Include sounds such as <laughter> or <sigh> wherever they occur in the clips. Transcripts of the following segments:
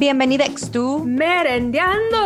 Bienvenidos to Merendeando.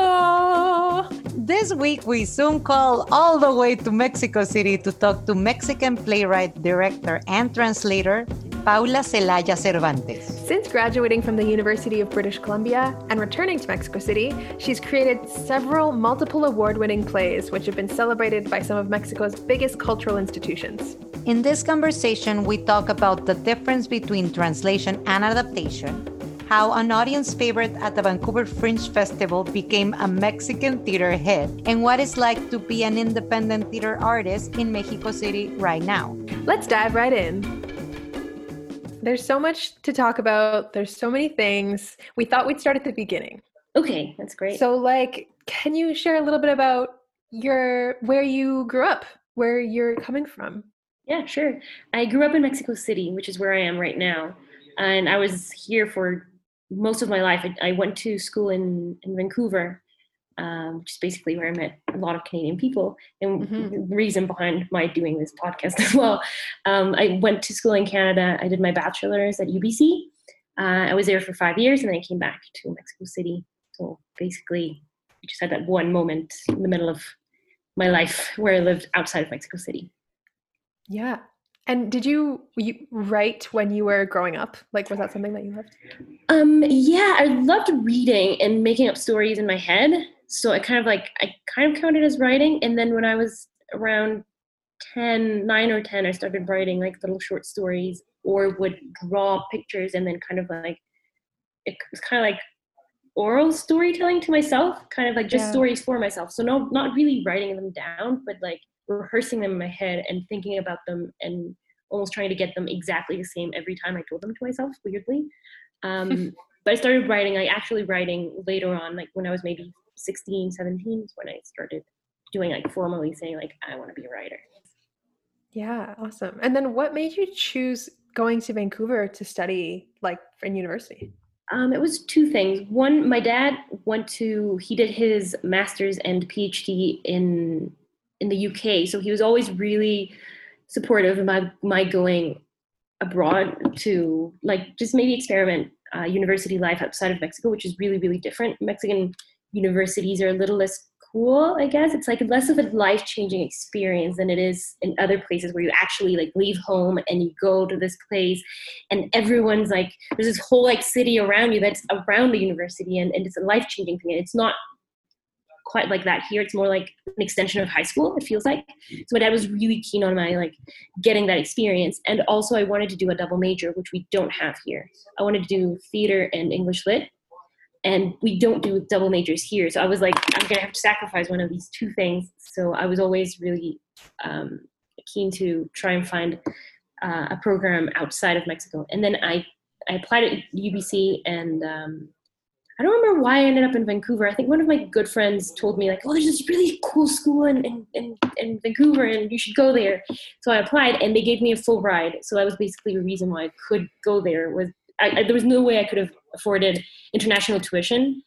This week we Zoom call all the way to Mexico City to talk to Mexican playwright, director, and translator Paula Celaya Cervantes. Since graduating from the University of British Columbia and returning to Mexico City, she's created several multiple award winning plays which have been celebrated by some of Mexico's biggest cultural institutions. In this conversation, we talk about the difference between translation and adaptation, how an audience favorite at the Vancouver Fringe Festival became a Mexican theater hit, and what it's like to be an independent theater artist in Mexico City right now. Let's dive right in. There's so much to talk about, there's so many things. We thought we'd start at the beginning. Okay, that's great. So, like, can you share a little bit about your where you grew up, where you're coming from? Yeah, sure. I grew up in Mexico City, which is where I am right now. And I was here for most of my life. I, I went to school in, in Vancouver, um, which is basically where I met a lot of Canadian people. And Mhm. the reason behind my doing this podcast <laughs> as well. Um, I went to school in Canada. I did my bachelor's at UBC. Uh, I was there for five years and then I came back to Mexico City. So basically, I just had that one moment in the middle of my life where I lived outside of Mexico City. Yeah. And did you, you write when you were growing up? Like, was that something that you loved? Um, yeah, I loved reading and making up stories in my head. So I kind of like I kind of counted as writing. And then when I was around 10, 9 or 10, I started writing like little short stories or would draw pictures and then kind of like it was kind of like oral storytelling to myself, kind of like just Yeah. stories for myself. So no not really writing them down, but like rehearsing them in my head and thinking about them and almost trying to get them exactly the same every time I told them to myself, weirdly. Um, <laughs> but I started writing, I actually writing later on, like when I was maybe 16, 17 is when I started doing like formally saying like, I want to be a writer. Yeah, awesome. And then what made you choose going to Vancouver to study like in university? Um, it was two things. One, my dad went to, he did his master's and PhD in in the UK. So he was always really supportive of my, my going abroad to like just maybe experiment uh, university life outside of Mexico, which is really, really different. Mexican universities are a little less cool, I guess. It's like less of a life changing experience than it is in other places where you actually like leave home and you go to this place and everyone's like, there's this whole like city around you that's around the university and, and it's a life changing thing. And it's not quite like that here. It's more like an extension of high school, it feels like. So my dad was really keen on my like getting that experience. And also I wanted to do a double major, which we don't have here. I wanted to do theater and English lit. And we don't do double majors here. So I was like, I'm gonna have to sacrifice one of these two things. So I was always really um, keen to try and find uh, a program outside of Mexico. And then I, I applied at UBC and um, I don't remember why I ended up in Vancouver. I think one of my good friends told me like, oh, there's this really cool school in, in, in, in Vancouver and you should go there. So I applied and they gave me a full ride. So that was basically the reason why I could go there was I, I, there was no way I could have afforded international tuition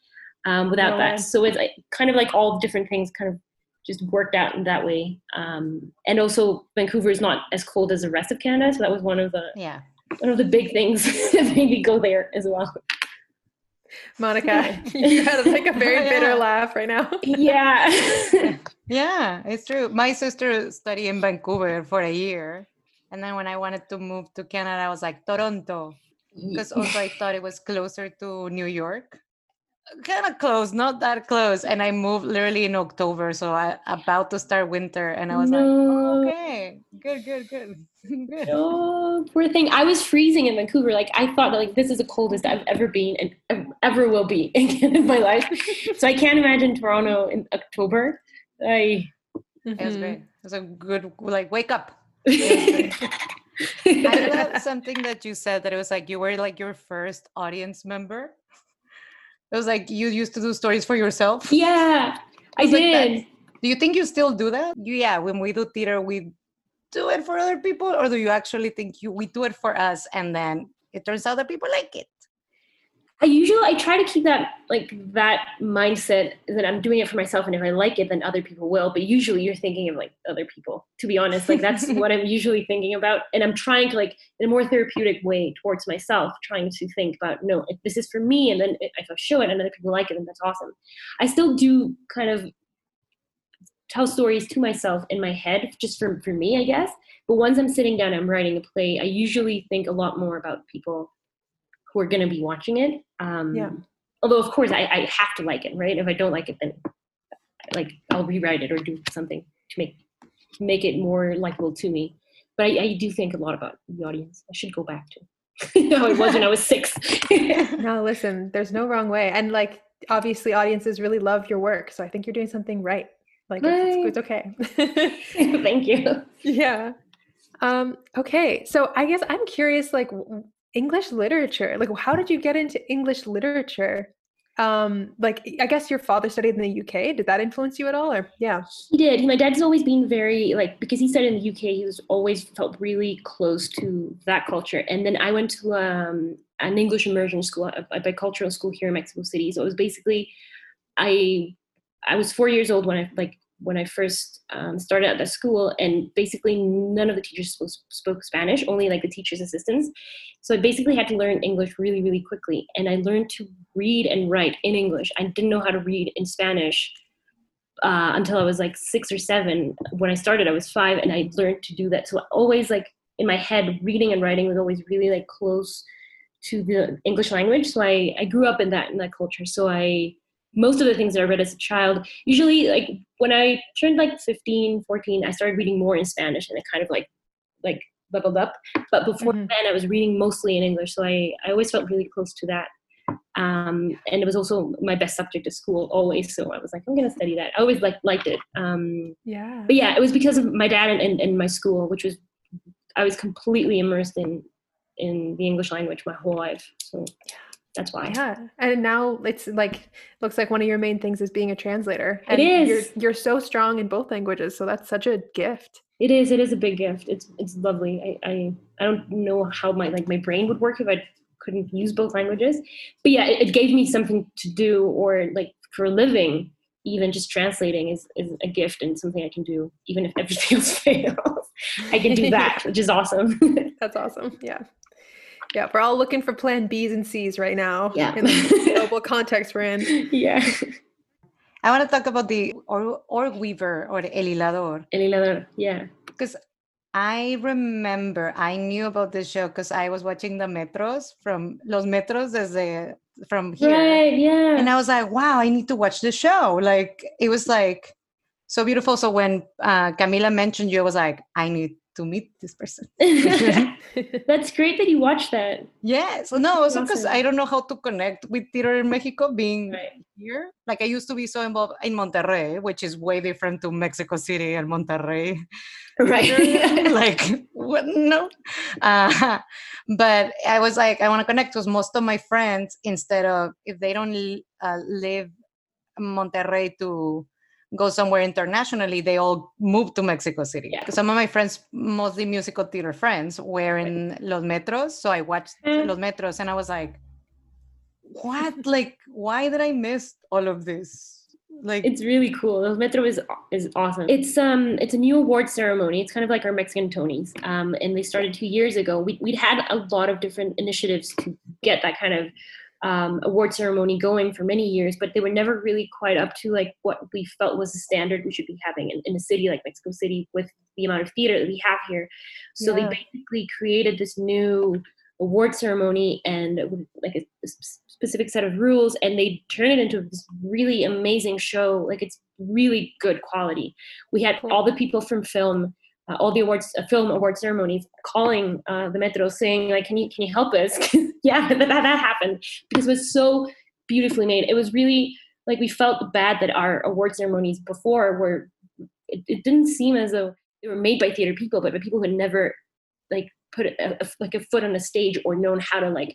um, without No that. So it's like, kind of like all different things kind of just worked out in that way. Um, and also Vancouver is not as cold as the rest of Canada. So that was one of the, Yeah. one of the big things <laughs> that made me go there as well. Monica, <laughs> you had like a very <laughs> bitter Yeah. laugh right now. <laughs> Yeah. Yeah, it's true. My sister studied in Vancouver for a year. And then when I wanted to move to Canada, I was like, Toronto. Because also I thought it was closer to New York. Kind of close, not that close. And I moved literally in October. So I about to start winter. And I was like, oh, okay, good, good, good. <laughs> good. Oh, poor thing. I was freezing in Vancouver. Like I thought that like this is the coldest I've ever been and ever will be <laughs> again in my life. so I can't imagine Toronto in October. I It was great. It was a good, like, wake up. <laughs> I love something that you said that it was like you were like your first audience member. It was like you used to do stories for yourself. <laughs> yeah, I like that. did. Do you think you still do that? Yeah, when we do theater, we do it for other people, or do you actually think you we do it for us and then it turns out that people like it? I usually I try to keep that like that mindset that I'm doing it for myself, and if I like it, then other people will. But usually, you're thinking of like other people. To be honest, like that's <laughs> what I'm usually thinking about, and I'm trying to like in a more therapeutic way towards myself, trying to think about no, if this is for me, and then if I show it and other people like it, then that's awesome. I still do kind of tell stories to myself in my head just for, for me i guess but once i'm sitting down and i'm writing a play i usually think a lot more about people who are going to be watching it um, Yeah. although of course I, I have to like it right if i don't like it then like i'll rewrite it or do something to make make it more likable to me but i, I do think a lot about the audience i should go back to <laughs> no, it was when i was six <laughs> No, listen, there's no wrong way. And like obviously audiences really love your work. So I think you're doing something right. Like it's, it's okay. <laughs> thank you yeah. Um, okay. So I guess I'm curious, like English literature, like how did you get into English literature? Um, like I guess your father studied in the UK. Did that influence you at all? Or yeah. He did. My dad's always been very like because he studied in the UK. He was always felt really close to that culture. And then I went to um, an English immersion school, a, a bicultural school here in Mexico City. So it was basically, I I was four years old when I like when I first um, started at the school, and basically none of the teachers spoke, spoke Spanish, only like the teachers' assistants. So I basically had to learn English really, really quickly, and I learned to read and write in English. I didn't know how to read in Spanish uh, until I was like six or seven. When I started, I was five, and I learned to do that. So always like in my head, reading and writing was always really like close to the English language. So I I grew up in that in that culture. So I most of the things that I read as a child, usually like when I turned like 15, 14, I started reading more in Spanish and it kind of like like leveled up. But before Mhm. then I was reading mostly in English. So I, I always felt really close to that. Um, and it was also my best subject at school always. So I was like, I'm gonna study that. I always like liked it. Um, Yeah. but yeah, it was because of my dad and, and, and my school, which was I was completely immersed in in the English language my whole life. So that's why. Yeah, and now it's like looks like one of your main things is being a translator. It And You're, you're so strong in both languages, so that's such a gift. It is. It is a big gift. It's it's lovely. I I, I don't know how my like my brain would work if I couldn't use both languages. But yeah, it, it gave me something to do or like for a living. Even just translating is, is a gift and something I can do, even if everything <laughs> else fails. I can do that, <laughs> which is awesome. <laughs> That's awesome. Yeah. Yeah, we're all looking for plan Bs and Cs right now. Yeah. In the <laughs> global context we're in. yeah. I want to talk about the or, org weaver or el hilador El hilador. Yeah. because I remember I knew about this show because I was watching the metros from los metros desde from here. Right. Yeah. and I was like, wow, I need to watch the show. Like it was like so beautiful. So when uh, Camila mentioned you, I was like, I need to meet this person. <laughs> <laughs> That's great that you watched that. yeah. So no, also because Awesome. I don't know how to connect with theater in Mexico being Right. here. Like I used to be so involved in Monterrey, which is way different to Mexico City and Monterrey. Right. <laughs> like what no uh, but i was like i want to connect with most of my friends instead of if they don't uh, live monterrey to go somewhere internationally they all move to mexico city Yeah. some of my friends mostly musical theater friends were in los metros so i watched Mm. los metros and i was like what <laughs> like why did i miss all of this like It's really cool. Los Metro is is awesome. It's um it's a new award ceremony. It's kind of like our Mexican Tonys. Um, and they started two years ago. We we'd had a lot of different initiatives to get that kind of um, award ceremony going for many years, but they were never really quite up to like what we felt was the standard we should be having in, in a city like Mexico City with the amount of theater that we have here. So Yeah. they basically created this new award ceremony and like a specific set of rules and they turned it into this really amazing show like it's really good quality we had all the people from film uh, all the awards uh, film award ceremonies calling uh, the metro saying like can you can you help us <laughs> <laughs> yeah that, that, happened because it was so beautifully made it was really like we felt bad that our award ceremonies before were it, it didn't seem as though they were made by theater people but by people who had never like put a, a- like a foot on a stage or known how to like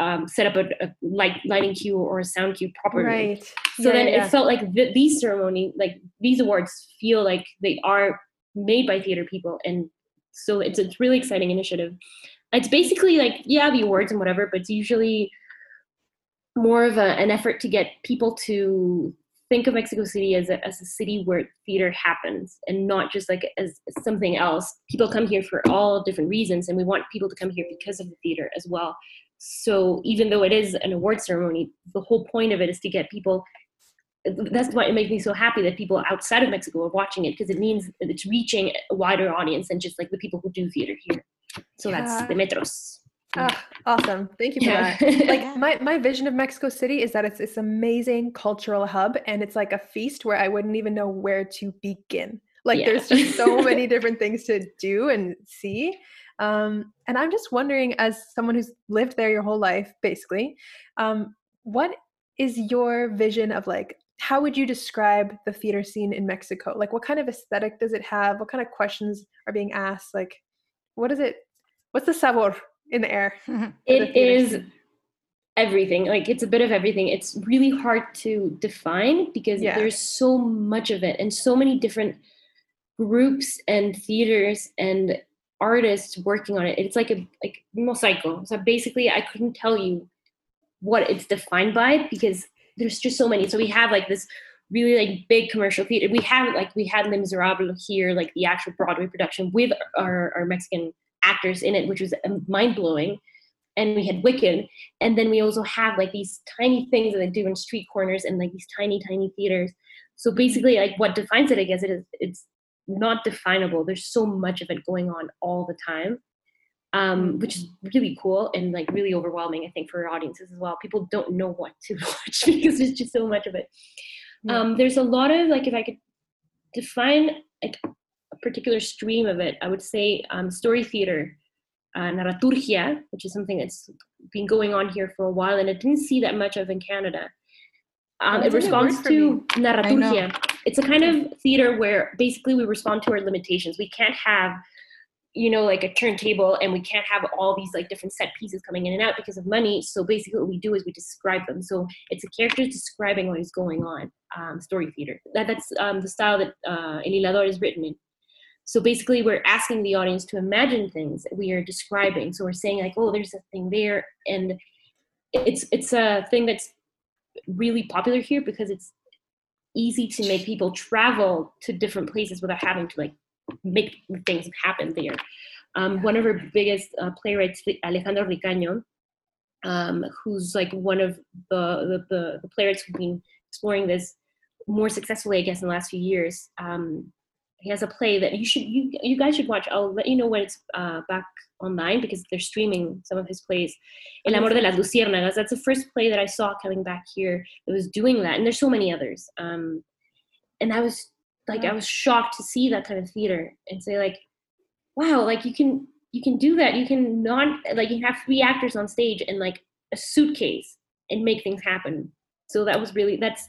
um, set up a, a light lighting cue or a sound cue properly. right. So Yeah, then yeah, it felt like th- these ceremony, like these awards, feel like they are made by theater people, and so it's a really exciting initiative. It's basically like yeah, the awards and whatever, but it's usually more of a, an effort to get people to think of Mexico City as a, as a city where theater happens and not just like as, something else. People come here for all different reasons, and we want people to come here because of the theater as well. So even though it is an award ceremony, the whole point of it is to get people. That's why it makes me so happy that people outside of Mexico are watching it because it means it's reaching a wider audience than just like the people who do theater here. So Yeah. that's the metros. Ah, awesome. Thank you for Yeah. that. <laughs> Like my, my vision of Mexico City is that it's this amazing cultural hub and it's like a feast where I wouldn't even know where to begin. Like Yeah. there's just so <laughs> many different things to do and see. Um, and I'm just wondering, as someone who's lived there your whole life, basically, um, what is your vision of like how would you describe the theater scene in Mexico? Like what kind of aesthetic does it have? What kind of questions are being asked? Like what is it? What's the sabor in the air? <laughs> the is everything. Like it's a bit of everything. It's really hard to define because Yeah. there's so much of it and so many different groups and theaters and artists working on it. It's like a like mosaico. So basically I couldn't tell you what it's defined by because there's just so many. So we have like this really like big commercial theater. We have like we had Les Miserables here, like the actual Broadway production with our, our Mexican actors in it, which was mind blowing. And we had Wicked, and then we also have like these tiny things that they do in street corners and like these tiny, tiny theaters. So basically, like what defines it, I guess, it is it's not definable. There's so much of it going on all the time, um, which is really cool and like really overwhelming. I think for audiences as well. People don't know what to <laughs> watch because there's just so much of it. Yeah. Um, there's a lot of like if I could define like a particular stream of it, I would say um, story theater, uh, narraturgia, which is something that's been going on here for a while, and I didn't see that much of in Canada. Um, it that's a new word responds to me. narraturgia. It's a kind of theater where basically we respond to our limitations. We can't have you know like a turntable and we can't have all these like different set pieces coming in and out because of money. So basically what we do is we describe them. So it's a character describing what is going on um, story theater. That, that's um, the style that uh, El Hilador is written in so basically we're asking the audience to imagine things that we are describing. So we're saying like oh there's a thing there and it's it's a thing that's really popular here because it's easy to make people travel to different places without having to like make things happen there. Um, one of our biggest uh, playwrights, Alejandro Ricaño, um, who's like one of the, the, the, playwrights who've been exploring this more successfully, I guess, in the last few years. Um, he has a play that you should you you guys should watch. I'll let you know when it's uh, back online because they're streaming some of his plays. El Amor de las Luciérnagas. That's the first play that I saw coming back here that was doing that, and there's so many others. Um, and I was like, mm-hmm. I was shocked to see that kind of theater and say like, wow, like you can you can do that. You can not like you have three actors on stage and like a suitcase and make things happen. So that was really that's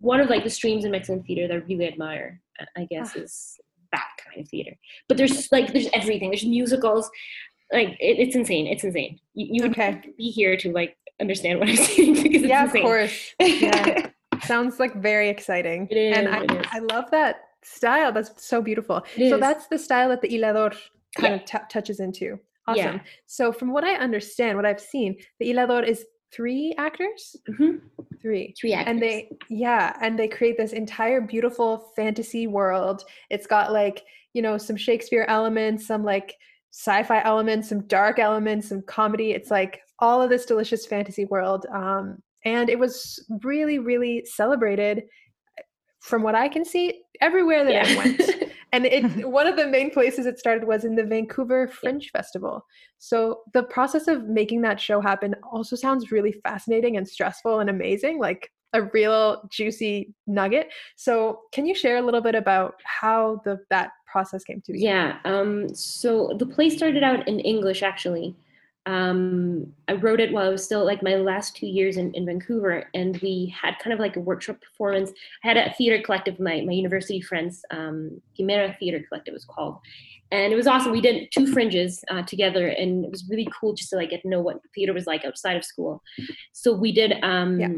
one of like the streams in Mexican theater that I really admire. I guess ah. is that kind of theater. But there's like there's everything. There's musicals. Like it, it's insane. It's insane. You, you would Okay. to be here to like understand what I'm <laughs> saying because it's yeah, of course. Yeah. <laughs> Sounds like very exciting. It and I. I love that style. That's so beautiful. It so is. that's the style that the Hilador kind Yeah. of t- touches into. Yeah. Awesome. So from what I understand, what I've seen, the Hilador is three actors? Mhm. Three. Three actors. And they yeah, and they create this entire beautiful fantasy world. It's got like, you know, some Shakespeare elements, some like sci-fi elements, some dark elements, some comedy. It's like all of this delicious fantasy world. Um, and it was really, really celebrated from what I can see everywhere that I went. <laughs> And it <laughs> one of the main places it started was in the Vancouver Fringe Festival. So the process of making that show happen also sounds really fascinating and stressful and amazing, like a real juicy nugget. So can you share a little bit about how the that process came to be? Yeah. Um, so the play started out in English, actually. Um, I wrote it while I was still like my last two years in, in Vancouver, and we had kind of like a workshop performance. I had a theater collective, my, my university friends, um, Chimera Theater Collective was called. And it was awesome. We did two fringes uh, together, and it was really cool just to like get to know what theater was like outside of school. So we did um, Yeah.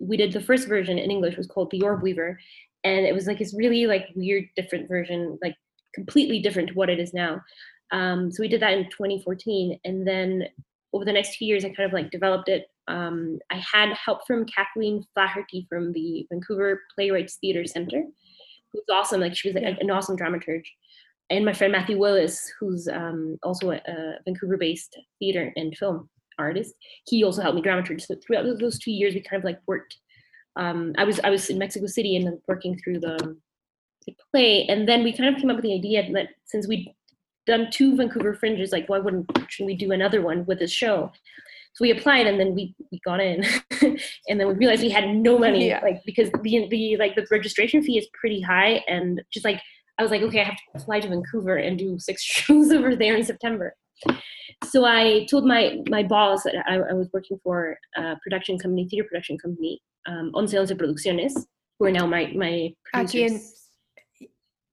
we did the first version in English was called The Orb Weaver, and it was like this really like weird different version, like completely different to what it is now. Um, so we did that in 2014, and then over the next few years, I kind of like developed it Um, I had help from Kathleen Flaherty from the Vancouver Playwrights Theatre Center, who's awesome. Like she was Yeah. an awesome dramaturge. And my friend Matthew Willis, who's um, also a, a Vancouver-based theater and film artist, he also helped me dramaturge. So throughout those- two years, we kind of like worked. Um, I was I was in Mexico City and working through the, the play, and then we kind of came up with the idea that since we'd done two Vancouver fringes, like why wouldn't we do another one with this show? So we applied and then we we got in, <laughs> and then we realized we had no money, Yeah. like because the the like the registration fee is pretty high, and just like I was like, okay, I have to fly to Vancouver and do six <laughs> shows over there in September. So I told my my boss that I, I was working for a production company, theater production company, um, Once Once Producciones, who are now my my Aquí producers.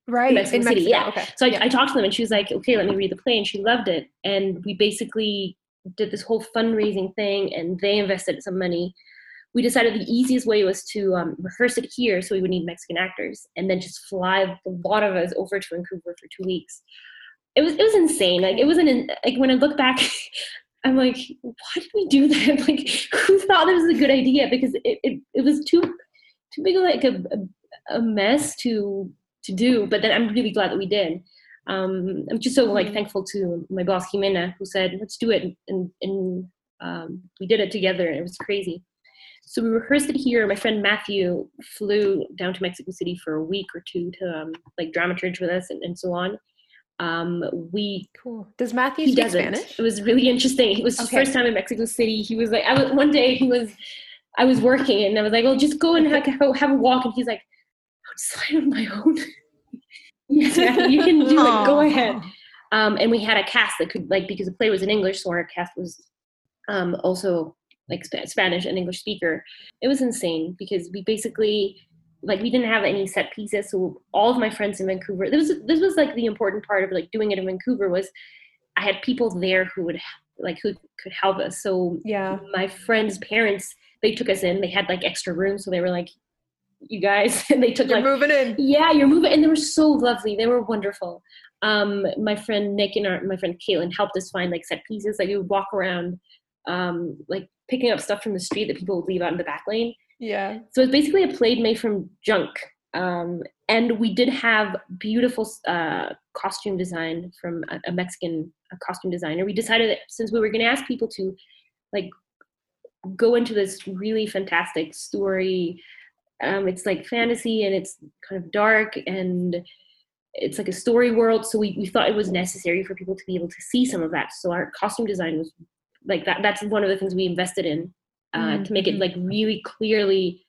Right Mexico in City, yeah. Okay. So I, yeah. I talked to them and she was like, okay, let me read the play. And she loved it. And we basically did this whole fundraising thing and they invested some money. We decided the easiest way was to um, rehearse it here. So we would need Mexican actors and then just fly a lot of us over to Vancouver for two weeks. It was, it was insane. Like it wasn't in, like when I look back, <laughs> I'm like, why did we do that? <laughs> Like who thought this was a good idea? Because it, it, it was too, too big of like a, a, a mess to, to do, but then I'm really glad that we did. Um, I'm just so like Mhm. thankful to my boss Jimena who said let's do it, and and um, we did it together, and it was crazy. So we rehearsed it here. My friend Matthew flew down to Mexico City for a week or two to um, like dramaturge with us and, and so on. Um, we Cool. Does Matthew speak doesn't. Spanish? It was really interesting. It was his Okay. first time in Mexico City. He was like, I was one day he was, I was working and I was like, oh, just go and have, have, a walk. And he's like, slide on my own. <laughs> Matthew, you can do it. Go ahead. Um, and we had a cast that could like because the play was in English, so our cast was um, also like Sp- Spanish and English speaker. It was insane because we basically like we didn't have any set pieces, so all of my friends in Vancouver. This was this was like the important part of like doing it in Vancouver was I had people there who would like who could help us. So Yeah. my friends' parents they took us in. They had like extra rooms, so they were like, "You guys," <laughs> and they took You're like moving in. yeah, you're moving, and they were so lovely. They were wonderful. Um, my friend Nick and our, my friend Caitlin helped us find like set pieces. Like we would walk around, um, like picking up stuff from the street that people would leave out in the back lane. Yeah. So it's basically a play made from junk. Um, and we did have beautiful uh, costume design from a, a Mexican a costume designer. We decided that since we were going to ask people to like go into this really fantastic story, um, it's like fantasy and it's kind of dark and it's like a story world. So we, we thought it was necessary for people to be able to see some of that. So our costume design was like that. That's one of the things we invested in uh, to make it like really clearly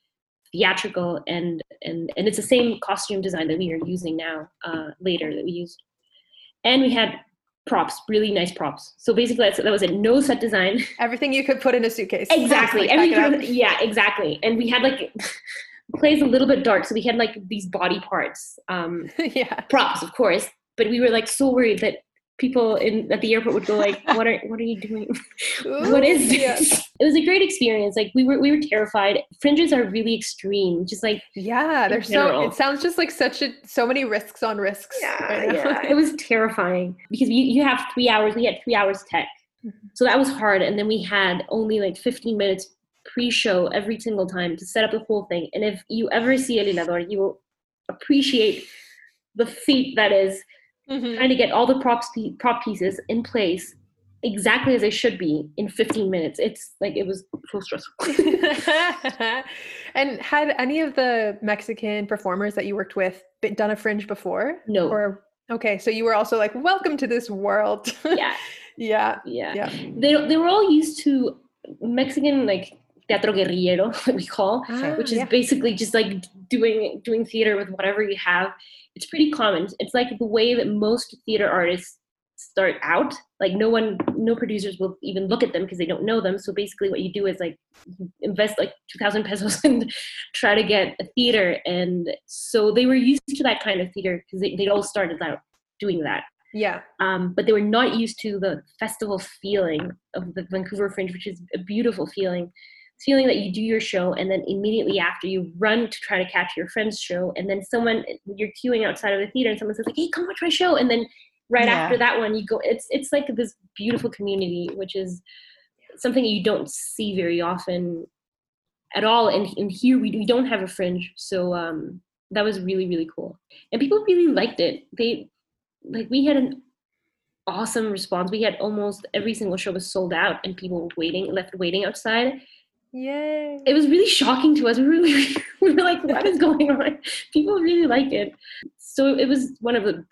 theatrical and and and it's the same costume design that we are using now uh, later that we used and we had props really nice props so basically that's, that was it no set design Everything you could put in a suitcase. exactly Like, pack Every it up. kind of- yeah exactly and we had like <laughs> plays a little bit dark so we had like these body parts um <laughs> yeah. props of course but we were like so worried that people in at the airport would go like <laughs> what are what are you doing <laughs> what is Ooh, yeah. this it was a great experience like we were we were terrified fringes are really extreme just like Yeah, in there's so it sounds just like such a so many risks on risks. right yeah. it was terrifying because you, you have three hours we had three hours tech Mhm. so that was hard and then we had only like 15 minutes pre-show every single time to set up the whole thing and if you ever see el hilador you will appreciate the feat that is Mhm. trying to get all the props prop pieces in place exactly as they should be in 15 minutes it's like it was so stressful <laughs> <laughs> and had any of the Mexican performers that you worked with been, done a fringe before? no Or okay, so you were also like, "Welcome to this world." <laughs> yeah yeah, yeah yeah. they, they were all used to mexican like teatro guerrillero that <laughs> we call which is Ah, yeah. basically just like doing doing theater with whatever you have it's pretty common it's like the way that most theater artists start out like no one no producers will even look at them because they don't know them so basically what you do is like invest like 2000 pesos <laughs> and try to get a theater and so they were used to that kind of theater because they, they all started out doing that yeah. um, but they were not used to the festival feeling of the Vancouver Fringe, which is a beautiful feeling. Feeling that you do your show and then immediately after you run to try to catch your friend's show, and then someone you're queuing outside of the theater and someone says like, "Hey, come watch my show," and then right Yeah. after that one you go. It's it's like this beautiful community, which is something you don't see very often at all. And, and here we, we don't have a fringe. So um, that was really, really cool. And people really liked it. They, like, we had an awesome response. We had almost every single show was sold out and people were waiting, left waiting outside. Yay. It was really shocking to us. We were, <laughs> really, we were like, what is going on? People really like it. So it was one of the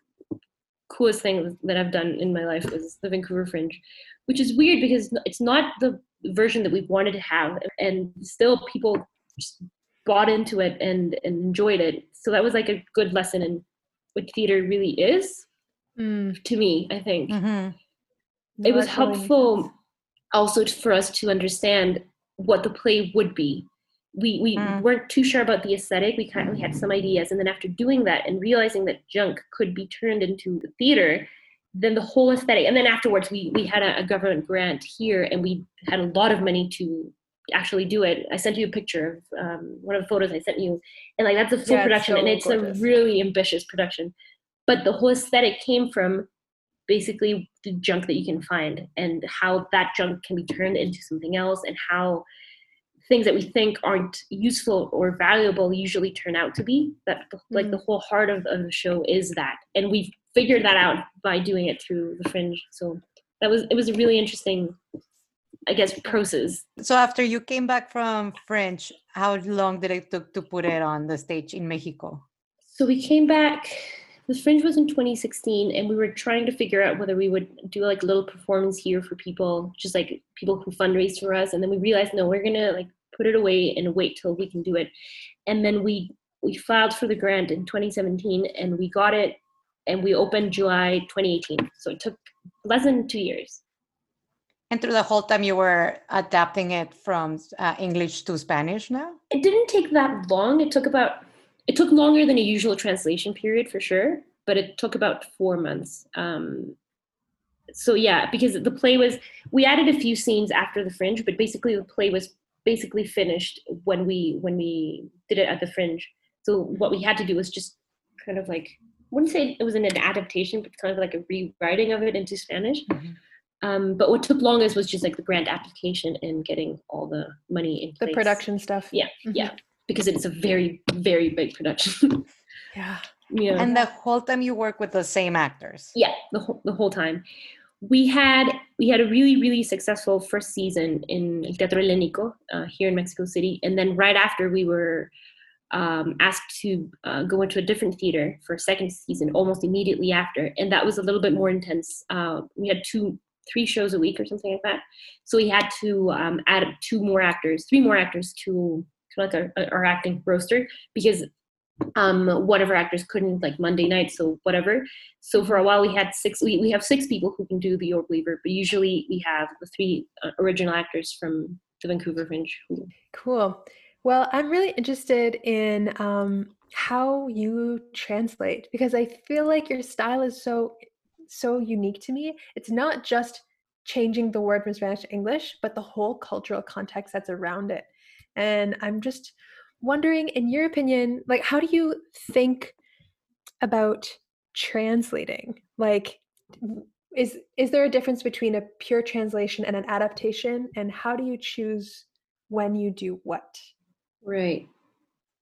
coolest things that I've done in my life was the Vancouver Fringe, which is weird because it's not the version that we wanted to have. And still people just bought into it and, and enjoyed it. So that was like a good lesson in what theater really is Mm. to me, I think. Mhm. No, it was that totally makes helpful also for us to understand what the play would be. We we Mm. weren't too sure about the aesthetic. We kind of we had some ideas, and then after doing that and realizing that junk could be turned into the theater, then the whole aesthetic. And then afterwards, we we had a, a government grant here, and we had a lot of money to actually do it. I sent you a picture of um, one of the photos I sent you, and like that's a full Yeah, production, and it's gorgeous. a really ambitious production. But the whole aesthetic came from basically the junk that you can find and how that junk can be turned into something else and how things that we think aren't useful or valuable usually turn out to be that like Mm. the whole heart of, of the show is that and we figured that out by doing it through the fringe so that was it was a really interesting i guess process So after you came back from Fringe, how long did it took to put it on the stage in Mexico? So we came back. The Fringe was in 2016, and we were trying to figure out whether we would do like a little performance here for people, just like people who fundraise for us. And then we realized, no, we're gonna like put it away and wait till we can do it. And then we we filed for the grant in 2017, and we got it, and we opened July 2018. So it took less than two years. And through the whole time you were adapting it from uh, English to Spanish now? it didn't take that long. It took about it took longer than a usual translation period for sure, but it took about four months. Um, so yeah, because the play was we added a few scenes after the Fringe, but basically the play was basically finished when we when we did it at the Fringe. So what we had to do was just kind of like I wouldn't say it was an adaptation, but kind of like a rewriting of it into Spanish. Mhm. Um, but what took longest was just like the grant application and getting all the money in The production stuff. Yeah, Mhm. yeah, because it's a very, very big production. <laughs> Yeah. yeah, And the whole time you work with the same actors? yeah, the whole the whole time. We had we had a really really successful first season in El Teatro Helénico uh, here in Mexico City, and then right after we were um, asked to uh, go into a different theater for a second season almost immediately after, and that was a little bit more intense. Uh, we had two three shows a week or something like that, so we had to um, add two more actors, three more actors to, to like our, our acting roster because um one of our actors couldn't like monday night so whatever so for a while we had six we, we have six people who can do the orb weaver but usually we have the three uh, original actors from the vancouver fringe Cool. Well, I'm really interested in um, how you translate because I feel like your style is so so unique to me. It's not just changing the word from Spanish to English, but the whole cultural context that's around it. And I'm just wondering, in your opinion, like how do you think about translating? Like, is is there a difference between a pure translation and an adaptation? And how do you choose when you do what? right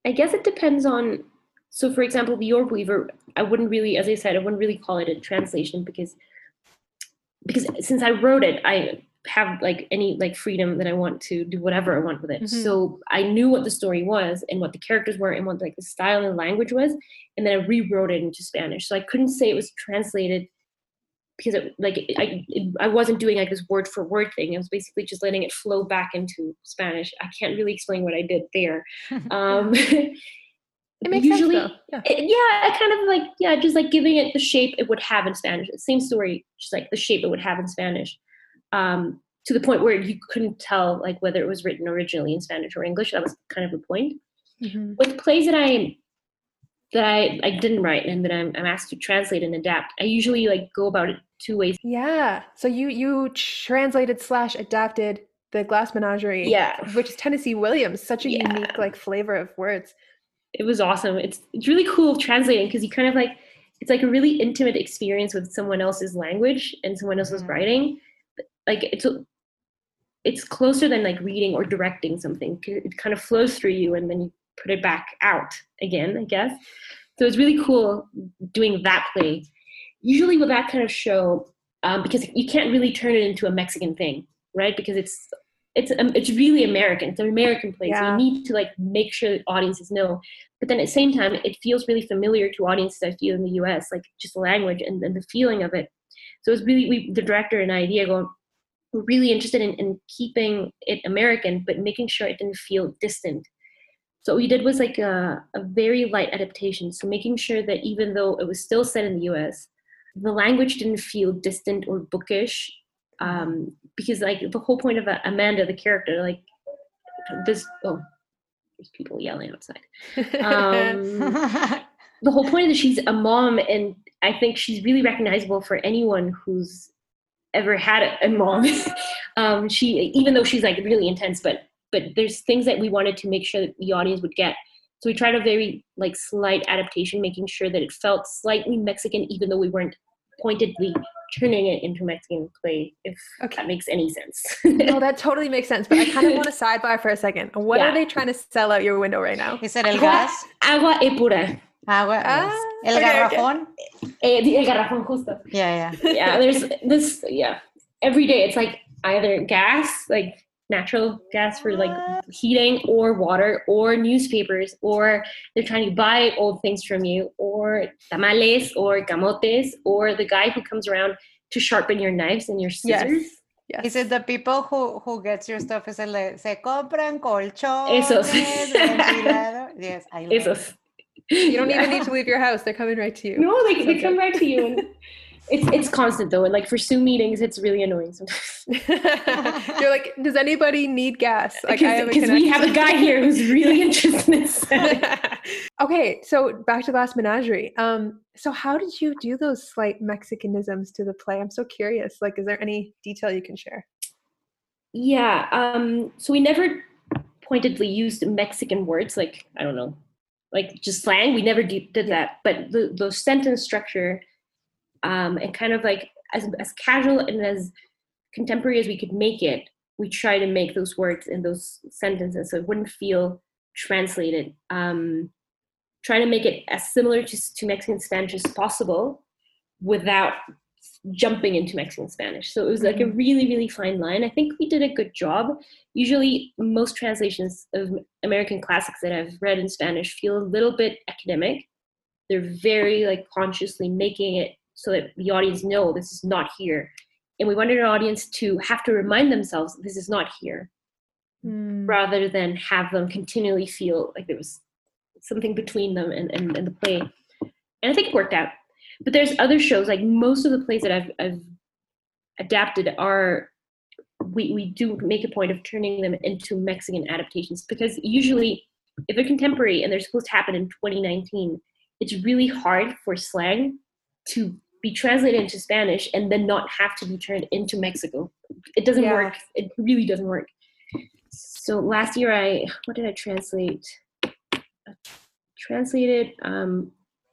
i guess it depends on so for example the orb weaver i wouldn't really as i said i wouldn't really call it a translation because because since i wrote it i have like any like freedom that i want to do whatever i want with it Mhm. so i knew what the story was and what the characters were and what like the style and language was and then i rewrote it into spanish so i couldn't say it was translated because it, like I, it, I wasn't doing like this word for word thing. I was basically just letting it flow back into Spanish. I can't really explain what I did there. <laughs> Um, It makes usually, sense. Yeah. it- yeah, I kind of like yeah, just like giving it the shape it would have in Spanish. Same story, just like the shape it would have in Spanish. Um, to the point where you couldn't tell like whether it was written originally in Spanish or English. That was kind of the point. Mhm. With plays that I that I, I didn't write and that I'm, I'm asked to translate and adapt, I usually like go about it two ways. Yeah. So you you translated slash adapted the Glass Menagerie. Yeah. Which is Tennessee Williams. Such a Yeah. unique like flavor of words. It was awesome. It's it's really cool translating because you kind of like it's like a really intimate experience with someone else's language and someone else's Mhm. writing. Like it's it's closer than like reading or directing something. It kind of flows through you and then you put it back out again, I guess. So it's really cool doing that play. Usually with that kind of show, um, because you can't really turn it into a Mexican thing, right? Because it's it's um, it's really American. It's an American play, yeah. so you need to like make sure that audiences know. But then at the same time, it feels really familiar to audiences I feel in the U.S. Like just the language and, and the feeling of it. So it's really we the director and I, Diego, were really interested in, in keeping it American, but making sure it didn't feel distant. So what we did was like a, a very light adaptation. So making sure that even though it was still set in the U.S., the language didn't feel distant or bookish um, because like the whole point of uh, Amanda, the character, like this. Oh, there's people yelling outside. Um, <laughs> the whole point is that she's a mom, and I think she's really recognizable for anyone who's ever had a, mom. <laughs> um, she, even though she's like really intense, but but there's things that we wanted to make sure that the audience would get. So we tried a very like slight adaptation, making sure that it felt slightly Mexican, even though we weren't pointedly turning it into Mexican play, if okay. that makes any sense. no, that totally makes sense. But I kind of <laughs> want to sidebar for a second. What yeah. are they trying to sell out your window right now? Is it el gas? Agua e pura. Agua. Ah, el okay, garrafón. Okay. Eh, el garrafón justo. Yeah, yeah. yeah, there's this, yeah. Every day it's like either gas, like natural gas for like heating or water or newspapers or they're trying to buy old things from you or tamales or camotes or the guy who comes around to sharpen your knives and your scissors. Yes. Yes. Is it the people who who gets your stuff? Is it like, se compran colchones? <laughs> Esos. yes, I love Esos. You don't even need <laughs> to leave your house. They're coming right to you. No, like they come right to you. And <laughs> it's it's constant though, and like for Zoom meetings, it's really annoying sometimes. <laughs> You're like, does anybody need gas? Like, because we have a guy here who's really interested in this. okay, so back to Glass Menagerie. Um, so how did you do those slight Mexicanisms to the play? I'm so curious. Like, is there any detail you can share? Yeah. Um, so we never pointedly used Mexican words, like I don't know, like just slang. We never did, that. But the the sentence structure um, and kind of like as, as casual and as contemporary as we could make it we try to make those words in those sentences so it wouldn't feel translated um, try to make it as similar to, to mexican spanish as possible without jumping into mexican spanish. So it was like a mm-hmm. really really fine line. I think we did a good job. Usually most translations of american classics that i've read in spanish feel a little bit academic. They're very like consciously making it so that the audience know this is not here. And we wanted our audience to have to remind themselves this is not here. Mm. rather than have them continually feel like there was something between them and, and, and, the play. And i think it worked out but there's other shows like most of the plays that i've, I've adapted are we, we do make a point of turning them into mexican adaptations because usually if they're contemporary and they're supposed to happen in 2019 it's really hard for slang to be translated into Spanish and then not have to be turned into Mexico. It doesn't yeah. work. It really doesn't work. So last year I what did I translate? I translated um,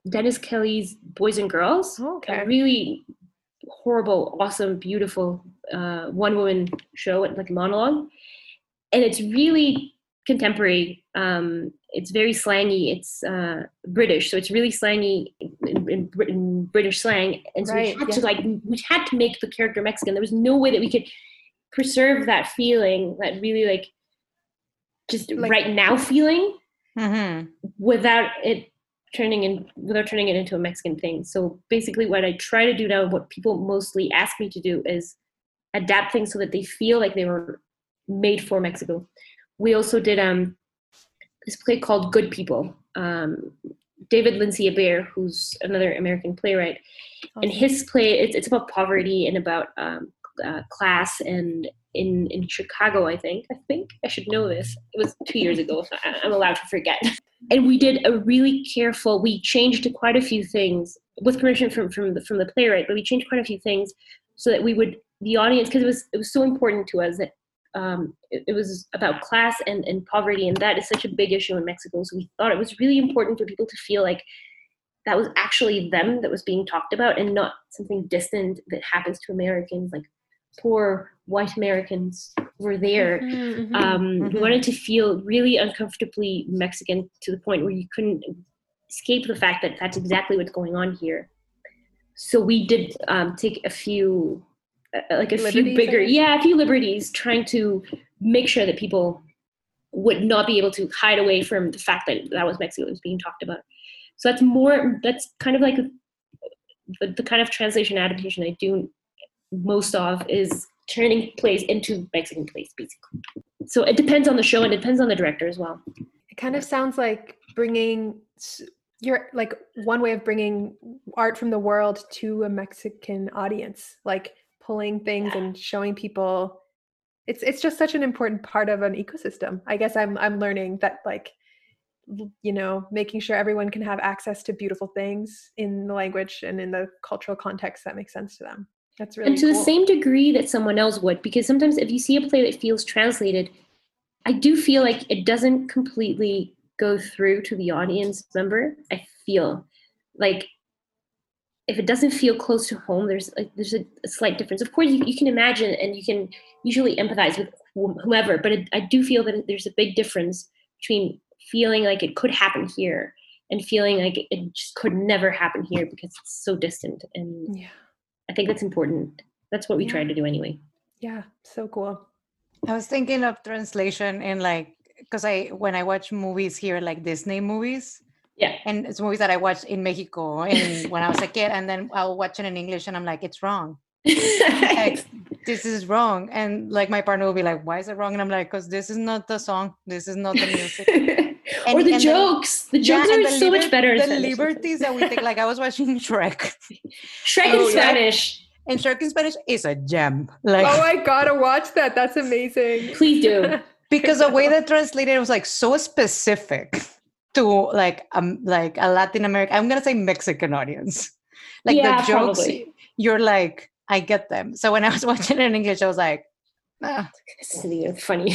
Dennis Kelly's Boys and Girls. Oh, okay. Really horrible, awesome, beautiful uh, one woman show, like a monologue. And it's really contemporary. Um, it's very slangy. It's uh, British, so it's really slangy in, in, in British slang. And so right, we had yeah. to like we had to make the character Mexican. There was no way that we could preserve that feeling, that really like just like, right now feeling, mm-hmm. without it turning in without turning it into a Mexican thing. So basically, what I try to do now, what people mostly ask me to do, is adapt things so that they feel like they were made for Mexico. We also did um this play called Good People. Um, David Lindsay-Abaire, who's another American playwright, and his play it's, it's about poverty and about um, uh, class and in in Chicago, I think. I think I should know this. It was two years ago, so I'm allowed to forget. <laughs> And we did a really careful. We changed quite a few things with permission from from the, from the playwright, but we changed quite a few things so that we would the audience because it was it was so important to us that um, it, it, was about class and, and poverty, and that is such a big issue in Mexico. So we thought it was really important for people to feel like that was actually them that was being talked about and not something distant that happens to Americans, like poor white Americans were there. Mhm, mhm. Um, We Mhm. wanted to feel really uncomfortably Mexican to the point where you couldn't escape the fact that that's exactly what's going on here. So we did um, take a few, uh, like a few Liberties, I bigger, yeah, a few liberties, trying to make sure that people would not be able to hide away from the fact that that was Mexico that was being talked about. So that's more. That's kind of like the, the kind of translation adaptation I do most of is turning plays into Mexican plays, basically. So it depends on the show and it depends on the director as well. It kind of sounds like bringing you're like one way of bringing art from the world to a Mexican audience, like pulling things and showing people. It's it's just such an important part of an ecosystem. I guess I'm I'm learning that like you know making sure everyone can have access to beautiful things in the language and in the cultural context that makes sense to them. That's really and to the same degree that someone else would, because sometimes if you see a play that feels translated, I do feel like it doesn't completely go through to the audience member. I feel like if it doesn't feel close to home, there's like there's a, a slight difference. Of course, you, you can imagine and you can usually empathize with whoever, but it, I do feel that there's a big difference between feeling like it could happen here and feeling like it just could never happen here because it's so distant. And yeah, I think that's important. That's what we try to do anyway. yeah, so cool. I was thinking of translation in like because I when I watch movies here like Disney movies Yeah. and it's movies that I watched in Mexico and <laughs> when I was a kid and then I'll watch it in English and I'm like it's wrong <laughs> like this is wrong and like my partner will be like why is it wrong and I'm like because this is not the song this is not the music <laughs> or the and jokes. The, Yeah, jokes and are the so much better the Spanish. liberties that we take like I was watching <laughs> Shrek Shrek Oh, in yeah. Spanish. and Shrek in Spanish is a gem like Oh, I gotta watch that. That's amazing. <laughs> Please do. <laughs> because the way that translated was like so specific to like um like a Latin American I'm gonna say Mexican audience. Like Yeah, the jokes probably. you're like, I get them. So when I was watching it in English, I was like, ah, This is even funny.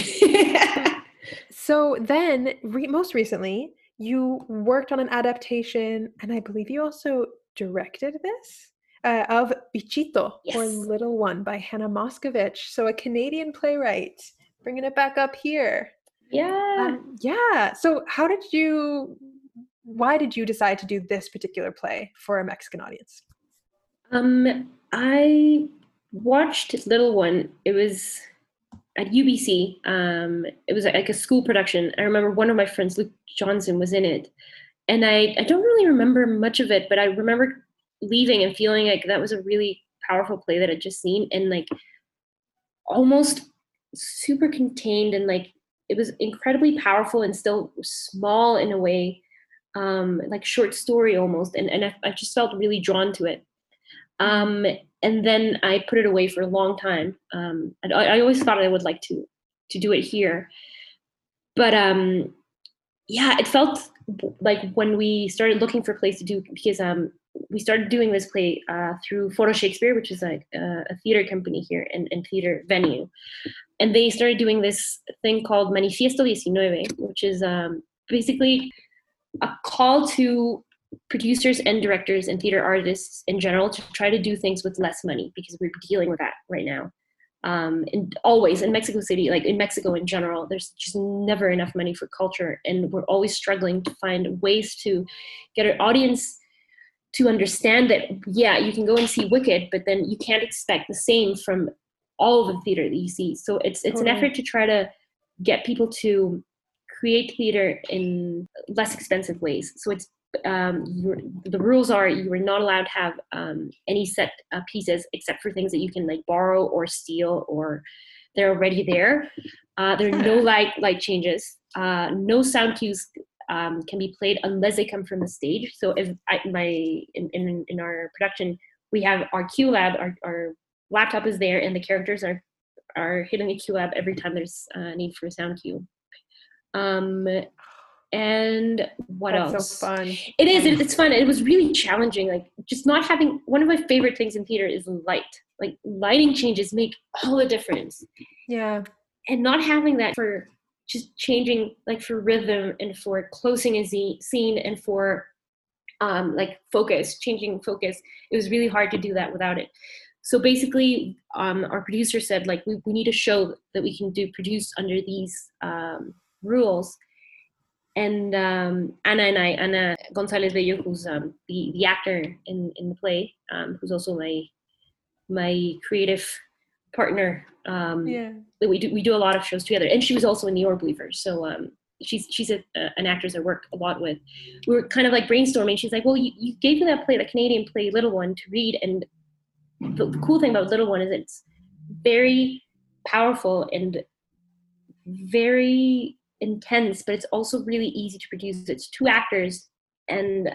So then, re- most recently, you worked on an adaptation, and I believe you also directed this uh, of Bichito or Little One by Hannah Moscovitch. So a Canadian playwright, bringing it back up here. yeah. Um, yeah. So how did you? Why did you decide to do this particular play for a Mexican audience? Um, I watched Little One. It was at UBC. Um, it was like a school production. I remember one of my friends, Luke Johnson, was in it, and I I don't really remember much of it, but I remember leaving and feeling like that was a really powerful play that I'd just seen, and like almost super contained and like it was incredibly powerful and still small in a way um like short story almost and, and I, I just felt really drawn to it um and then i put it away for a long time um I, I always thought i would like to to do it here but um yeah it felt like when we started looking for a place to do because um we started doing this play uh, through Foro Shakespeare, which is like uh, a theater company here and, and theater venue. And they started doing this thing called Manifiesto 19, which is um, basically a call to producers and directors and theater artists in general to try to do things with less money because we're dealing with that right now. Um, and always in Mexico City, like in Mexico in general, there's just never enough money for culture, and we're always struggling to find ways to get our audience to understand that yeah you can go and see wicked but then you can't expect the same from all of the theater that you see. So it's it's an effort to try to get people to create theater in less expensive ways. So it's um, the rules are you are not allowed to have um, any set uh, pieces except for things that you can like borrow or steal or they're already there uh, there are no <laughs> light light changes uh, no sound cues um, can be played unless they come from the stage. So if I, my in, in in our production, we have our QLab, our, our laptop is there, and the characters are are hitting the QLab every time there's a need for a sound cue. Um, and what That's else? so fun. It is. It, it's fun. It was really challenging. Like just not having one of my favorite things in theater is light. Like lighting changes make all the difference Yeah. and not having that for just changing like for rhythm and for closing a z- scene and for um like focus changing focus it was really hard to do that without it so basically, um, our producer said like we, we need a show that we can do produce under these um, rules. And um, Anna and I, Anna Gonzalez Bello, who's um, the the actor in in the play, um, who's also my my creative partner. Um, Yeah. we do we do a lot of shows together, and she was also in the Orb Weavers. So um, she's she's a, uh, an actress I work a lot with. We were kind of like brainstorming. She's like, "Well, you, you gave me that play, that Canadian play, Little One, to read, and the, the cool thing about Little One is it's very powerful and very intense, but it's also really easy to produce. It's two actors, and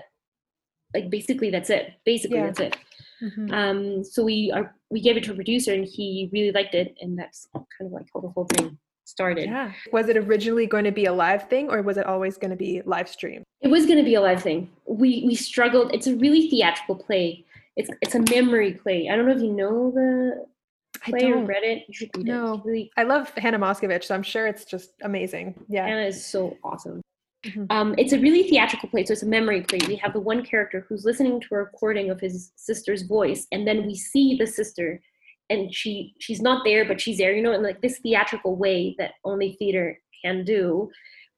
like basically that's it. Basically Yeah. that's it. Mhm. Um, so we are we gave it to a producer, and he really liked it, and that's kind of like how the whole thing started. Yeah. Was it originally going to be a live thing or was it always going to be live stream? It was going to be a live thing. We we struggled. It's a really theatrical play. It's it's a memory play. I don't know if you know the play or don't. read it. You should read. No. It's really I love Hannah Moscovitch, so I'm sure it's just amazing. Yeah. Hannah is so awesome. Mhm. Um, it's a really theatrical play, so it's a memory play. We have the one character who's listening to a recording of his sister's voice, and then we see the sister, and she she's not there, but she's there, you know, in like this theatrical way that only theater can do,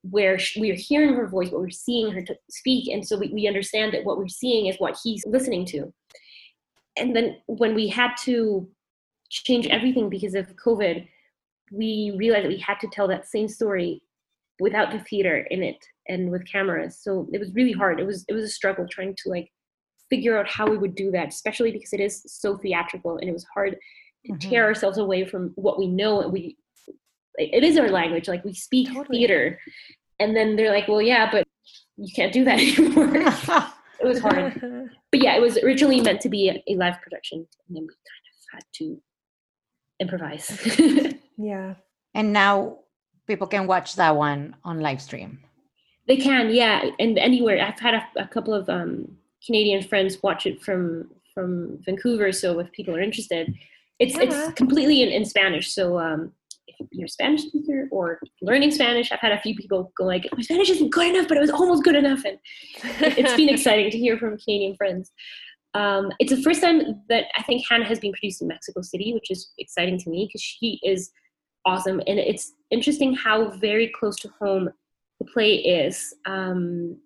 where sh- we are hearing her voice, but we're seeing her to speak, and so we, we understand that what we're seeing is what he's listening to. And then when we had to change everything because of COVID, we realized that we had to tell that same story without the theater in it and with cameras. So it was really hard. It was it was a struggle trying to like figure out how we would do that especially because it is so theatrical and it was hard to Mhm. tear ourselves away from what we know and we it is our language. Like we speak Totally. theater and then they're like well yeah but you can't do that anymore. <laughs> It was hard. <laughs> But yeah it was originally meant to be a live production and then we kind of had to improvise <laughs> yeah. and now people can watch that one on live stream. They can, yeah, and anywhere. I've had a, a couple of um, Canadian friends watch it from from Vancouver. So if people are interested, it's Yeah. it's completely in, in Spanish. So um, if you're a Spanish speaker or learning Spanish, I've had a few people go like, "My Spanish isn't good enough, but it was almost good enough," and it's been <laughs> exciting to hear from Canadian friends. Um, it's the first time that I think Hannah has been produced in Mexico City, which is exciting to me because she is awesome, and it's interesting how very close to home the play is, um,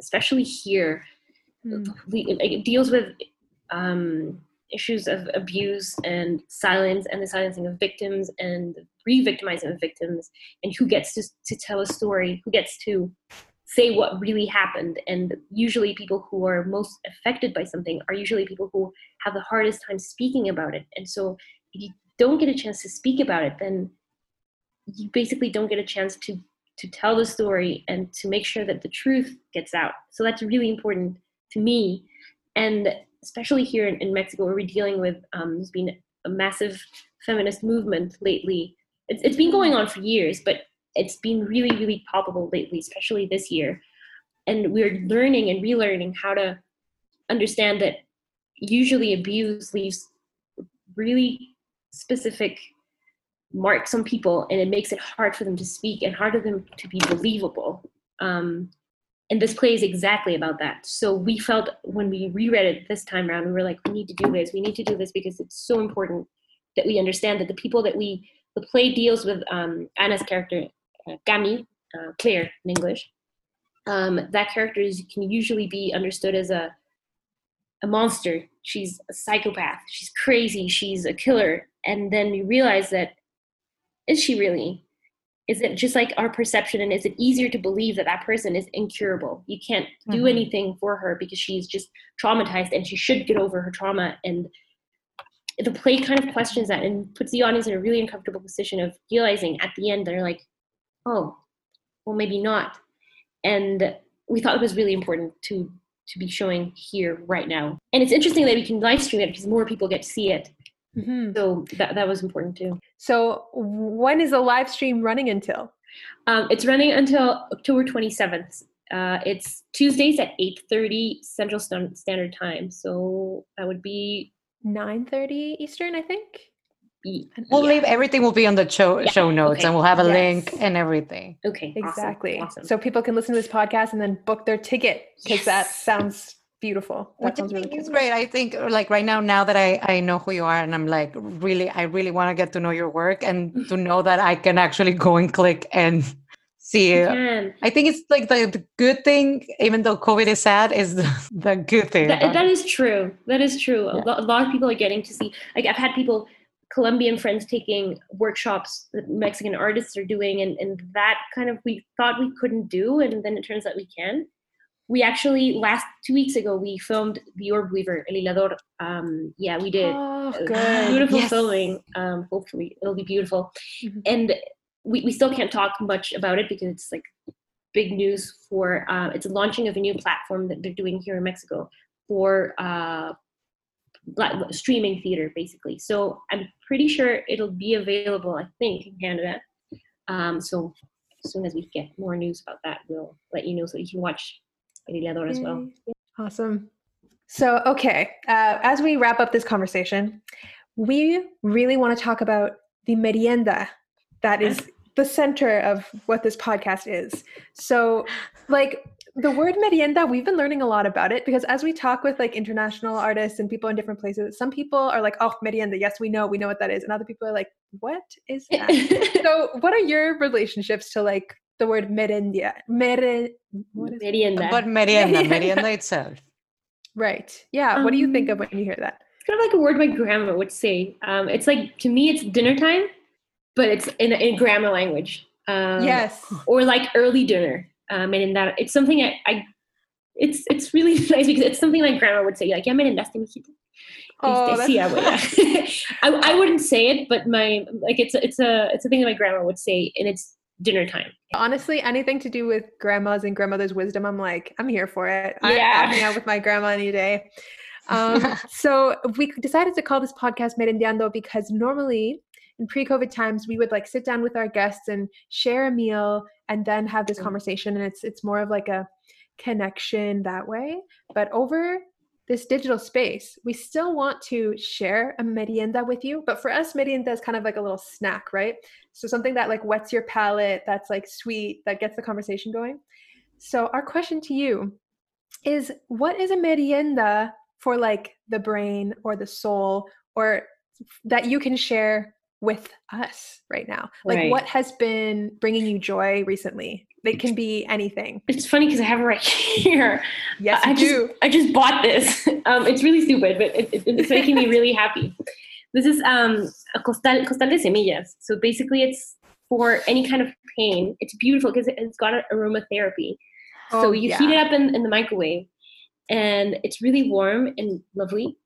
especially here. Mm. It deals with um, issues of abuse and silence, and the silencing of victims, and re-victimizing of victims, and who gets to, to tell a story, who gets to say what really happened. And usually, people who are most affected by something are usually people who have the hardest time speaking about it. And so, if you don't get a chance to speak about it, then you basically don't get a chance to to tell the story and to make sure that the truth gets out. So that's really important to me, and especially here in, in Mexico, where we're dealing with um, there's been a massive feminist movement lately. It's, it's been going on for years, but it's been really, really palpable lately, especially this year. And we're learning and relearning how to understand that usually abuse leaves really specific marks on people and it makes it hard for them to speak and hard for them to be believable. Um, and this play is exactly about that. So we felt when we reread it this time around, we were like, we need to do this. We need to do this because it's so important that we understand that the people that we, the play deals with um, Anna's character, Cami, uh, Claire in English. Um, that character is, can usually be understood as a, a monster. She's a psychopath. She's crazy. She's a killer. And then you realize that is she really? Is it just like our perception? And is it easier to believe that that person is incurable? You can't do Mhm. anything for her because she's just traumatized and she should get over her trauma. And the play kind of questions that and puts the audience in a really uncomfortable position of realizing at the end they're like, oh, well, maybe not. And we thought it was really important to to be showing here right now. And it's interesting that we can live stream it because more people get to see it. Mhm. So that, that was important too. So when is the live stream running until? Um, it's running until October 27th. Uh, it's Tuesdays at 8.30 Central Stan- Standard Time. So that would be... 9:30 Eastern, I think. Be- We'll yeah. leave everything will be on the show Yeah, show notes okay. and we'll have a Yes. link and everything. Okay, Exactly. Awesome. So people can listen to this podcast and then book their ticket because that sounds beautiful. That Which I sounds really think is cool. great. I think like right now, now that I, I know who you are and I'm like really, I really want to get to know your work and mm-hmm. to know that I can actually go and click and <laughs> see You it. I think it's like the, the good thing, even though COVID is sad, is the, <laughs> the good thing. That, about that it. is true. That is true. A, Yeah. lo- a lot of people are getting to see. Like I've had people, Colombian friends, taking workshops that Mexican artists are doing, and and that kind of we thought we couldn't do, and then it turns out we can. We actually last two weeks ago we filmed the Orb Weaver, El Hilador. Um, yeah, we did. Oh, good. Beautiful Yes. filming. Um, hopefully it'll be beautiful. Mhm. And we, we still can't talk much about it because it's like big news for uh, it's a launching of a new platform that they're doing here in Mexico for uh, black, streaming theater basically. So I'm pretty sure it'll be available. I think in Canada. Um, so as soon as we get more news about that, we'll let you know so you can watch Bailador as well. Awesome. So, okay, uh, as we wrap up this conversation, we really want to talk about the merienda that is <laughs> the center of what this podcast is. So, like the word merienda, we've been learning a lot about it because as we talk with like international artists and people in different places, some people are like, oh, merienda, yes, we know, we know what that is. And other people are like, what is that? <laughs> so, what are your relationships to like the word merienda? Mere, what is Merienda. But merienda, Merienda. <laughs> merienda itself. Right. Yeah. what do you think of Um, when you hear that? it's kind of like a word my grandma would say. Um, it's like to me, it's dinner time, but it's in in grandma language. Um, yes. Or like early dinner. Um, and in that, it's something I, I, it's it's really <laughs> nice because it's something my grandma would say. Like, ya merendaste, mijita. Oh, sí, <laughs> I, I wouldn't say it, but my like it's it's a it's a thing that my grandma would say, and it's dinner time. Honestly, anything to do with grandmas and grandmother's wisdom, I'm like, I'm here for it. Yeah. I'll hang out with my grandma any day. <laughs> Um, so we decided to call this podcast Merendiando because normally in pre-COVID times we would like sit down with our guests and share a meal and then have this Mm. conversation, and it's it's more of like a connection that way. But over this digital space, we still want to share a merienda with you. But for us, merienda is kind of like a little snack, right? So something that like wets your palate, that's like sweet, that gets the conversation going. So our question to you is what is a merienda for like the brain or the soul or that you can share with us right now? Like Right. what has been bringing you joy recently? It can be anything. It's funny because I have it right <laughs> here. Yes, I you just, do. I just bought this. <laughs> Um, it's really stupid, but it, it- it's making me really happy. This is um, a costal, costal de semillas. So basically, it's for any kind of pain. It's beautiful because it's got an aromatherapy. so Oh, you heat it up in, in the microwave, and it's really warm and lovely.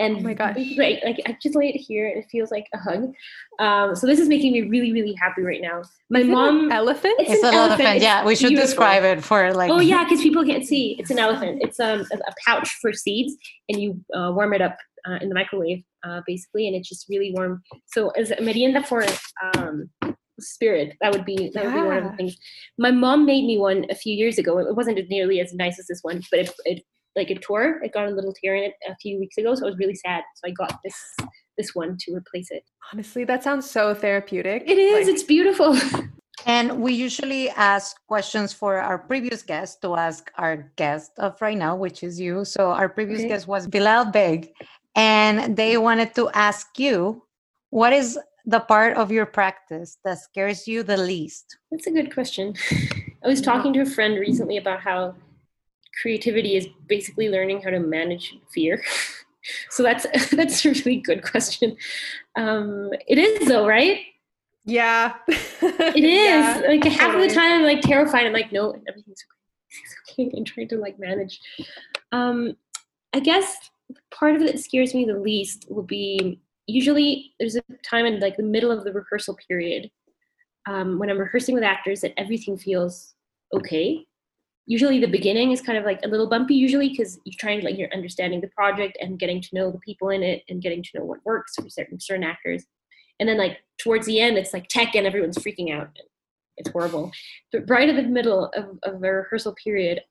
And Oh my gosh. basically, I- like I just lay it here, and it feels like a hug. Um, so this is making me really, really happy right now. My Is it an mom. elephant? It's It's an an elephant. elephant. It's Yeah, we should beautiful. describe it for like. Oh yeah, <laughs> because people can't see. It's an elephant. It's um, a, a pouch for seeds, and you uh, warm it up uh, in the microwave, uh, basically, and it's just really warm. So as a merienda for um, spirit, that would be that would be one of the things. My mom made me one a few years ago. It wasn't nearly as nice as this one, but it, it like it tore. It got a little tear in it a few weeks ago, so I was really sad. So I got this this one to replace it. Honestly, that sounds so therapeutic. It is. Like, it's beautiful. <laughs> And we usually ask questions for our previous guest to ask our guest of right now, which is you. So our previous Okay. guest was Bilal Beg, and they wanted to ask you, what is the part of your practice that scares you the least? That's a good question. <laughs> I was talking to a friend recently about how creativity is basically learning how to manage fear. <laughs> so that's <laughs> that's a really good question. Um, it is though, right? yeah. It <laughs> is. Yeah, like half of the time I'm like terrified. I'm like, no, everything's okay. Okay. And trying to like manage. Um, I guess part of it that scares me the least will be usually there's a time in like the middle of the rehearsal period um, when I'm rehearsing with actors that everything feels okay. Usually the beginning is kind of like a little bumpy usually because you're trying to like you're understanding the project and getting to know the people in it and getting to know what works for certain certain actors. And then like towards the end it's like tech and everyone's freaking out. It's horrible. But right in the middle of, of a rehearsal period,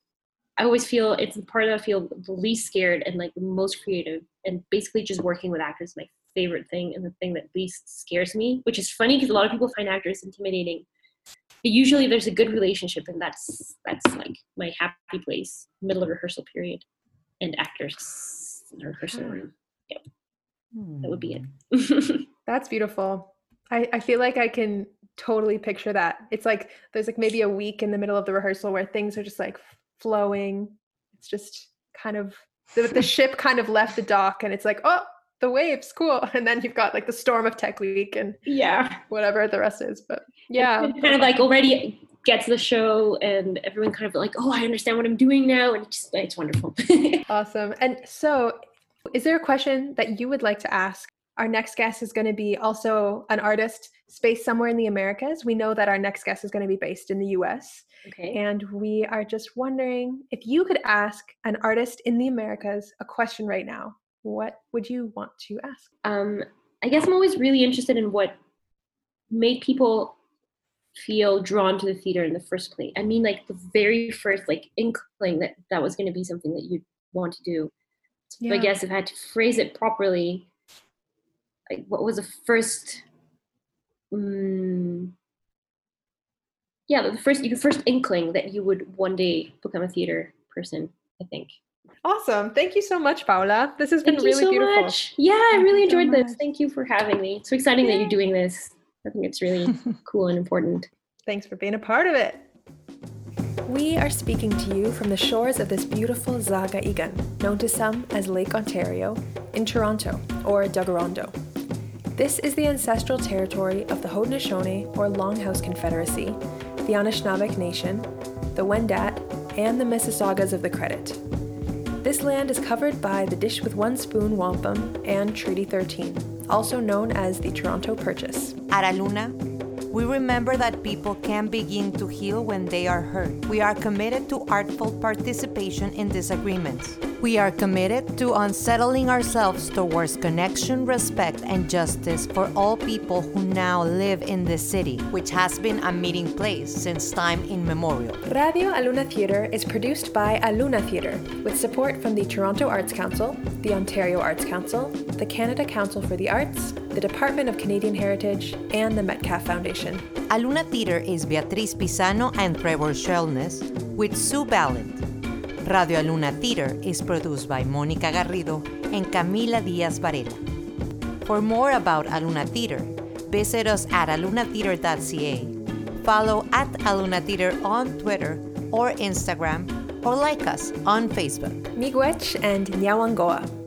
I always feel it's the part that I feel the least scared and like the most creative. And basically just working with actors is my favorite thing and the thing that least scares me, which is funny because a lot of people find actors intimidating. Usually there's a good relationship and that's that's like my happy place, middle of rehearsal period. and actors or person. Yep, that would be Hmm. it. <laughs> That's beautiful. I, I feel like I can totally picture that. It's like there's like maybe a week in the middle of the rehearsal where things are just like flowing. It's just kind of the, the ship kind of left the dock and it's like, oh, the waves, cool. <laughs> And then you've got like the storm of tech week and yeah, whatever the rest is. But yeah. It kind of like already gets the show, and everyone kind of like, oh, I understand what I'm doing now, and it's just it's wonderful. <laughs> Awesome. And so, is there a question that you would like to ask? Our next guest is going to be also an artist based somewhere in the Americas. We know that our next guest is going to be based in the US. okay. And we are just wondering if you could ask an artist in the Americas a question right now, what would you want to ask? um, I guess I'm always really interested in what made people feel drawn to the theater in the first place. I mean, like the very first like inkling that that was going to be something that you'd want to do. So I guess if I had to phrase it properly, like what was the first? Mm, yeah, the first the first inkling that you would one day become a theater person. I think. Awesome. Thank you so much, Paula. This has been really you so beautiful. much. Yeah, I Thank really you so enjoyed this. Thank you for having me. It's so exciting that you're doing this. I think it's really <laughs> cool and important. Thanks for being a part of it. We are speaking to you from the shores of this beautiful Zaga Igan, known to some as Lake Ontario, in Toronto, or Dagarondo. This is the ancestral territory of the Haudenosaunee or Longhouse Confederacy, the Anishinaabeg Nation, the Wendat, and the Mississaugas of the Credit. This land is covered by the Dish with One Spoon Wampum and Treaty 13, also known as the Toronto Purchase. At Aluna, we remember that people can begin to heal when they are hurt. We are committed to artful participation in disagreements. We are committed to unsettling ourselves towards connection, respect, and justice for all people who now live in this city, which has been a meeting place since time immemorial. Radio Aluna Theatre is produced by Aluna Theatre with support from the Toronto Arts Council, the Ontario Arts Council, the Canada Council for the Arts, the Department of Canadian Heritage, and the Metcalf Foundation. Aluna Theater is Beatriz Pizano and Trevor Schwellnus with Sue Ballant. Radio Aluna Theater is produced by Mónica Garrido and Camila Diaz Varela. For more about Aluna Theater, visit us at alunatheater.ca, follow at Aluna Theater on Twitter or Instagram, or like us on Facebook. Miigwech and Nyawangoa.